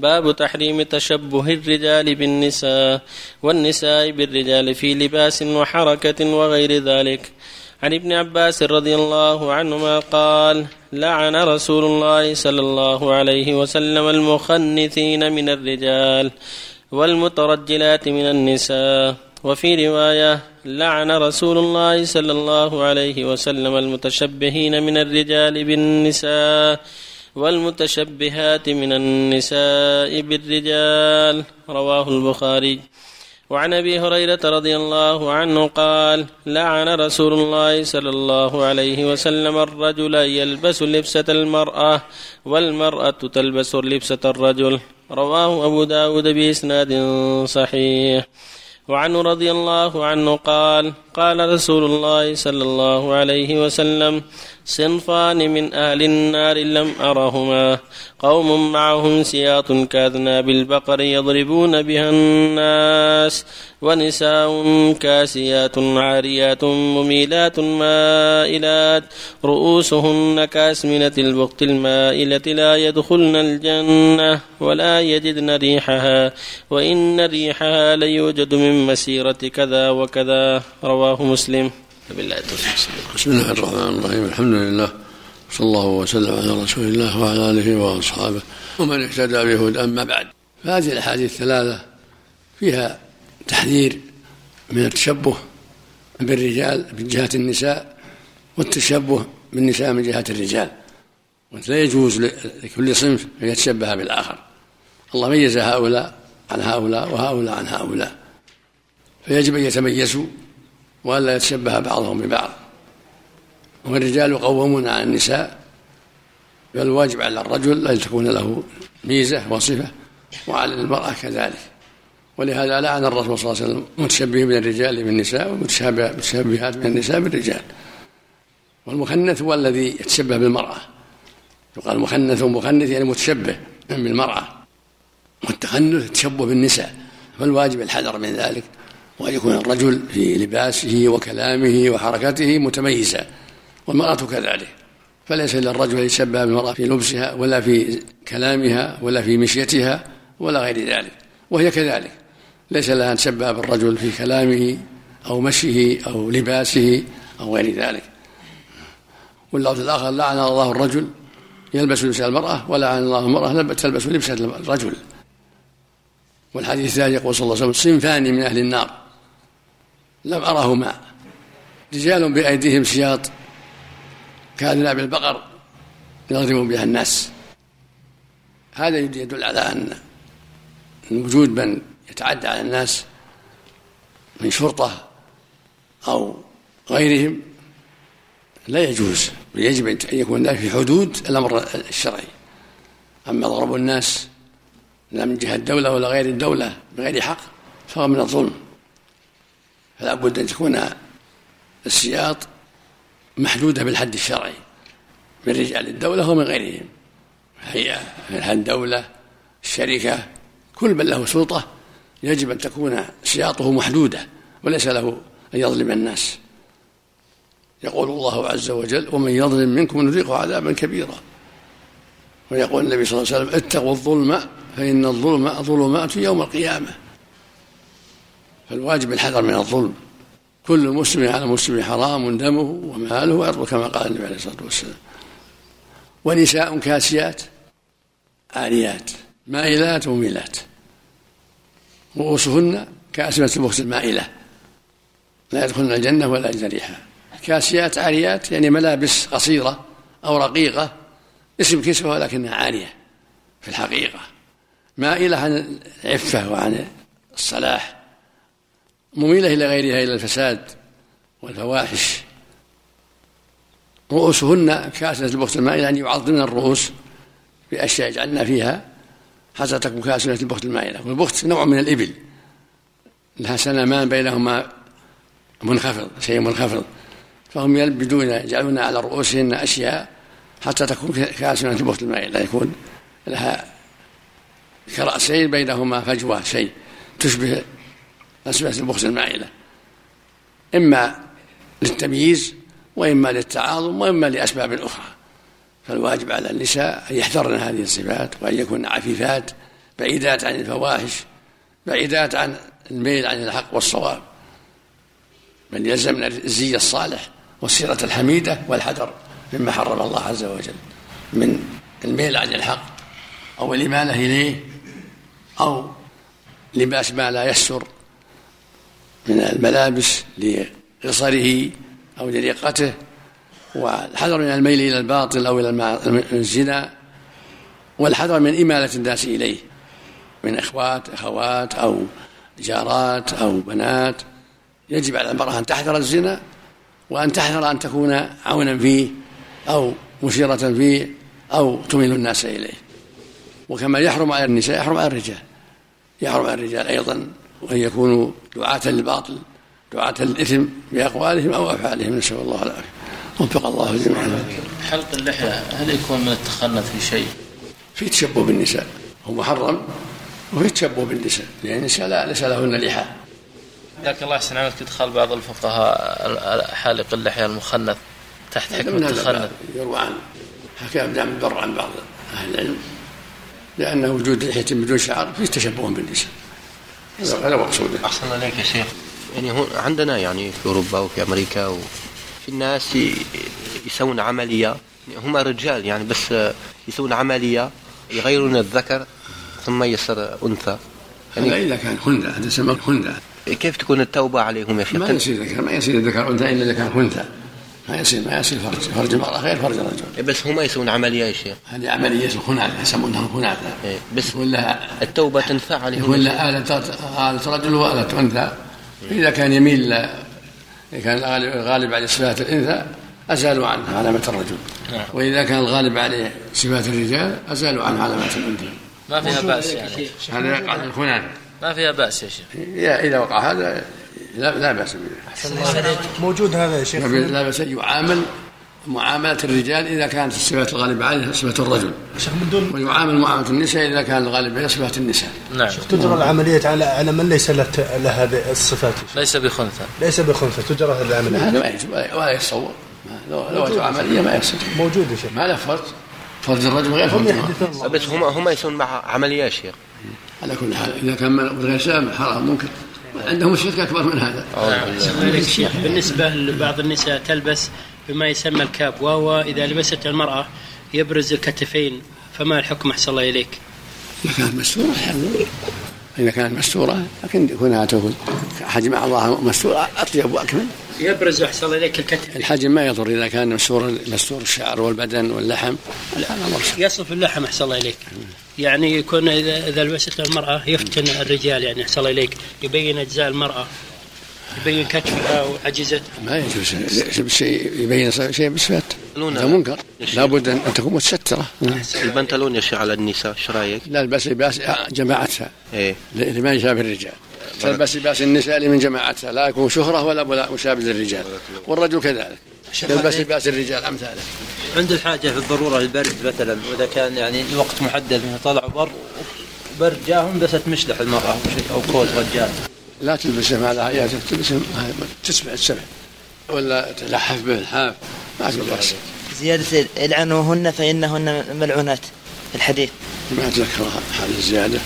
باب تحريم تشبه الرجال بالنساء والنساء بالرجال في لباس وحركة وغير ذلك. عن ابن عباس رضي الله عنهما قال لعن رسول الله صلى الله عليه وسلم المخنثين من الرجال والمترجلات من النساء. وفي رواية لعن رسول الله صلى الله عليه وسلم المتشبهين من الرجال بالنساء والمتشبهات من النساء بالرجال رواه البخاري. وعن أبي هريرة رضي الله عنه قال لعن رسول الله صلى الله عليه وسلم الرجل يلبس لبسة المرأة والمرأة تلبس لبسة الرجل. رواه أبو داود بإسناد صحيح. وعنه رضي الله عنه قال قال رسول الله صلى الله عليه وسلم صنفان من أهل النار لم أرهما. قوم معهم سياط كاذناب البقر يضربون بها الناس. ونساء كاسيات عاريات مميلات مائلات. رؤوسهن كاسمنة البخت المائلة لا يدخلن الجنة ولا يجدن ريحها. وإن ريحها ليوجد من مسيرة كذا وكذا. رواه مسلم. بالله التوفيق. بسم الله الرحمن الرحيم. الحمد لله. صلى الله وسلم على رسول الله وعلى آله وأصحابه. ومن اهتدى بهدى أما بعد. فهذه الأحاديث الثلاثة فيها تحذير من التشبه بالرجال من جهة النساء والتشبه بالنساء من جهة الرجال. لا يجوز لكل صنف أن يتشبه بالآخر. الله ميز هؤلاء عن هؤلاء وهؤلاء عن هؤلاء. فيجب أن يتميزوا وألا يتشبه بعضهم ببعض. والرجال قوامون على النساء فالواجب على الرجل أن تكون له ميزة وصفة وعلى المرأة كذلك. ولهذا لعن الرسول صلى الله عليه وسلم متشبه من الرجال بالنساء والمتشبهات من النساء بالرجال. والمخنث هو الذي يتشبه بالمرأة. يقال مخنث ومخنث يعني متشبه بالمرأة. والتخنث التشبه بالنساء فالواجب الحذر من ذلك. وأن يكون الرجل في لباسه وكلامه وحركته متميزا والمرأة كذلك. فليس للرجل أن يتشبه بالمرأة في لبسها ولا في كلامها ولا في مشيتها ولا غير ذلك. وهي كذلك. ليس لها أن تشبه بالرجل في كلامه أو مشيه أو لباسه أو غير ذلك. واللفظ الآخر لعن الله الرجل يلبس لبس المرأة ولعن الله المرأة تلبس لبس الرجل. والحديث الثاني يقول صلى الله عليه وسلم صنفان من أهل النار. لم أرهما. رجال بأيديهم سياط كأذناب البقر يضرب بها الناس. هذا يدل على أن وجود من يتعدى على الناس من شرطة أو غيرهم لا يجوز. يجب أن يكون ذلك في حدود الأمر الشرعي. أما ضرب الناس لا من جهة الدولة ولا غير الدولة بغير حق فهو من الظلم. فلا بد أن تكون السياط محدودة بالحد الشرعي من رجال الدولة ومن غيرهم. هيئة الدولة الشركة كل من له سلطة يجب أن تكون سياطه محدودة وليس له أن يظلم الناس. يقول الله عز وجل ومن يظلم منكم نذيقه عذابا كبيرا ويقول النبي صلى الله عليه وسلم اتقوا الظلم فإن الظلم ظلمات يوم القيامة فالواجب الحذر من الظلم. كل مسلم على مسلم حرام دمه وماله وعرضه كما قال النبي عليه الصلاة والسلام. ونساء كاسيات عاريات مائلات مميلات رؤوسهن كأسمة البخت المائلة. لا يدخلن الجنة ولا يجد ريحها كاسيات عاريات يعني ملابس قصيرة أو رقيقة اسم كسوة ولكنها عارية في الحقيقة. مائلة عن العفة وعن الصلاح. مميلة إلى غيرها إلى الفساد والفواحش. رؤوسهن كاسة البخت المائلة يعني يعظمن الرؤوس بأشياء يجعلن فيها حتى تكون كاسة البخت المائلة. والبخت نوع من الإبل. لها سنمان بينهما منخفض شيء منخفض. فهم يلبدون يجعلون على رؤوسهن أشياء حتى تكون كاسة البخت المائلة. يكون لها كرأسين بينهما فجوة شيء تشبه أسماء البخس المائلة إما للتمييز وإما للتعاظم وإما لأسباب أخرى. فالواجب على النساء أن يحذرن هذه الصفات وأن يكون عفيفات بعيدات عن الفواحش بعيدات عن الميل عن الحق والصواب. بل يلزمنا الزي الصالح والسيرة الحميدة والحذر مما حرم الله عز وجل. من الميل عن الحق أو الإمالة إليه أو لباس ما لا يستر من الملابس لقصره أو لرقته والحذر من الميل إلى الباطل أو إلى الزنا والحذر من إمالة الناس إليه من إخوات أخوات أو جارات أو بنات. يجب على المرأة أن تحذر الزنا وأن تحذر أن تكون عونا فيه أو مشيرة فيه أو تميل الناس إليه. وكما يحرم على النساء يحرم على الرجال يحرم على الرجال أيضا وأن يكونوا دعاة للباطل دعاة للإثم بأقوالهم أو أفعالهم. نسأل الله العافية. وفق الله جميعا. حلق اللحية هل يكون من التخنث في شيء؟ في تشبه بالنساء. هو محرم وفي تشبه بالنساء. لأن النساء لا ليس لهن لحى. جزاك الله أحسن عملك. ادخال بعض الفقهاء حالق اللحية المخنث تحت حكم التخنث يروى عن حكى ابن عبد البر عن بعض أهل العلم. لأن وجود لحية بدون شعر فيه تشبه بالنساء. هذا مقصوده أحسن عليك يا شيخ. يعني هون عندنا يعني في أوروبا وفي أمريكا وفي الناس يسوون عملية. هم رجال يعني بس يسوون عملية يغيرون الذكر ثم يصير أنثى. يعني إذا كان خنثى هذا يسمى خنثى كيف تكون التوبة عليهم يا شيخ؟ ما يصير ذكر ما يصير ذكر أنثى إلا إذا كان أنثى ما يصير ما يصير فرج فرج المرأة غير فرج الرجل. إيه، بس هم يسوون عملية يا شيخ. هذه عملية الخناثة يسمونها خناثة إيه بس ولا التوبة تنفع عليهم ولا آلة آلة رجل وآلة أنثى. إذا كان يميل إذا كان الغالب على صفات الأنثى أزالوا عنه علامة الرجل. نعم. وإذا كان الغالب عليه صفات الرجال أزالوا عنه علامة الأنثى. ما فيها بأس يعني. هذا يقع الخناثة ما فيها بأس يا شيخ. إذا وقع هذا لا, لا بأس به. موجود هذا يا شيخ؟ لا بأس يعامل معاملة الرجال إذا كانت الصفات الغالبة عليه صفة الرجل. شيخ من دون ويعامل معاملة النساء إذا كان الغالب عليه صفة النساء. نعم. تجرى العملية على على من ليس له هذه الصفات؟ ليس بخنثى. ليس بخنثى تجرى هذه العملية. هذا ما يجب ولا يتصور لو لو عملية ما يصير موجود يا شيخ. ما له فرج فرج الرجل غير فرج بس هم هم يسوون مع عملية يا شيخ. على كل حال إذا كان غير سام حرام ممكن. عندهم الشرك أكبر من هذا. شيخ بالنسبة لبعض النساء تلبس بما يسمى الكاب وهو إذا لبست المرأة يبرز الكتفين فما الحكم؟ أحسن الله إليك؟ إذا كانت مستوره إذا كانت مستورة لكن كونها تكون حجم الله مستورة أطيب وأكمل. يبرز الله إليك الكتف الحجم ما يضر إذا كان مستور مستور الشعر والبدن واللحم. يصف اللحم الله إليك. يعني يكون إذا إذا لبست المرأة يفتن الرجال يعني الله إليك. يبين أجزاء المرأة. يبين كتفها وعجزتها ما يجوز شيء يبين شيء بصفات. هذا منكر لابد أن تكون متسترة. البنطلون يا شيخ على النساء إيش رأيك؟ لا الباس لباس جماعتها. إيه. لما يشابه الرجال. تلبس لباس النساء من جماعتها. لا يكون شهرة ولا مشابه للرجال. والرجل كذلك. يلبس لباس الرجال أمثاله. عند الحاجة في الضرورة البرد مثلا وإذا كان يعني الوقت محدد إنه طلعوا بر برد جاهم لبست مشلح المرأة أو كوت رجال. لا تلبسه مع العياذ تلبسه تسمع السمع ولا تلحف به الحاف ما في باس زيادة العنوهن فإنهن ملعونات الحديث. ما تذكر هذه الزيادة.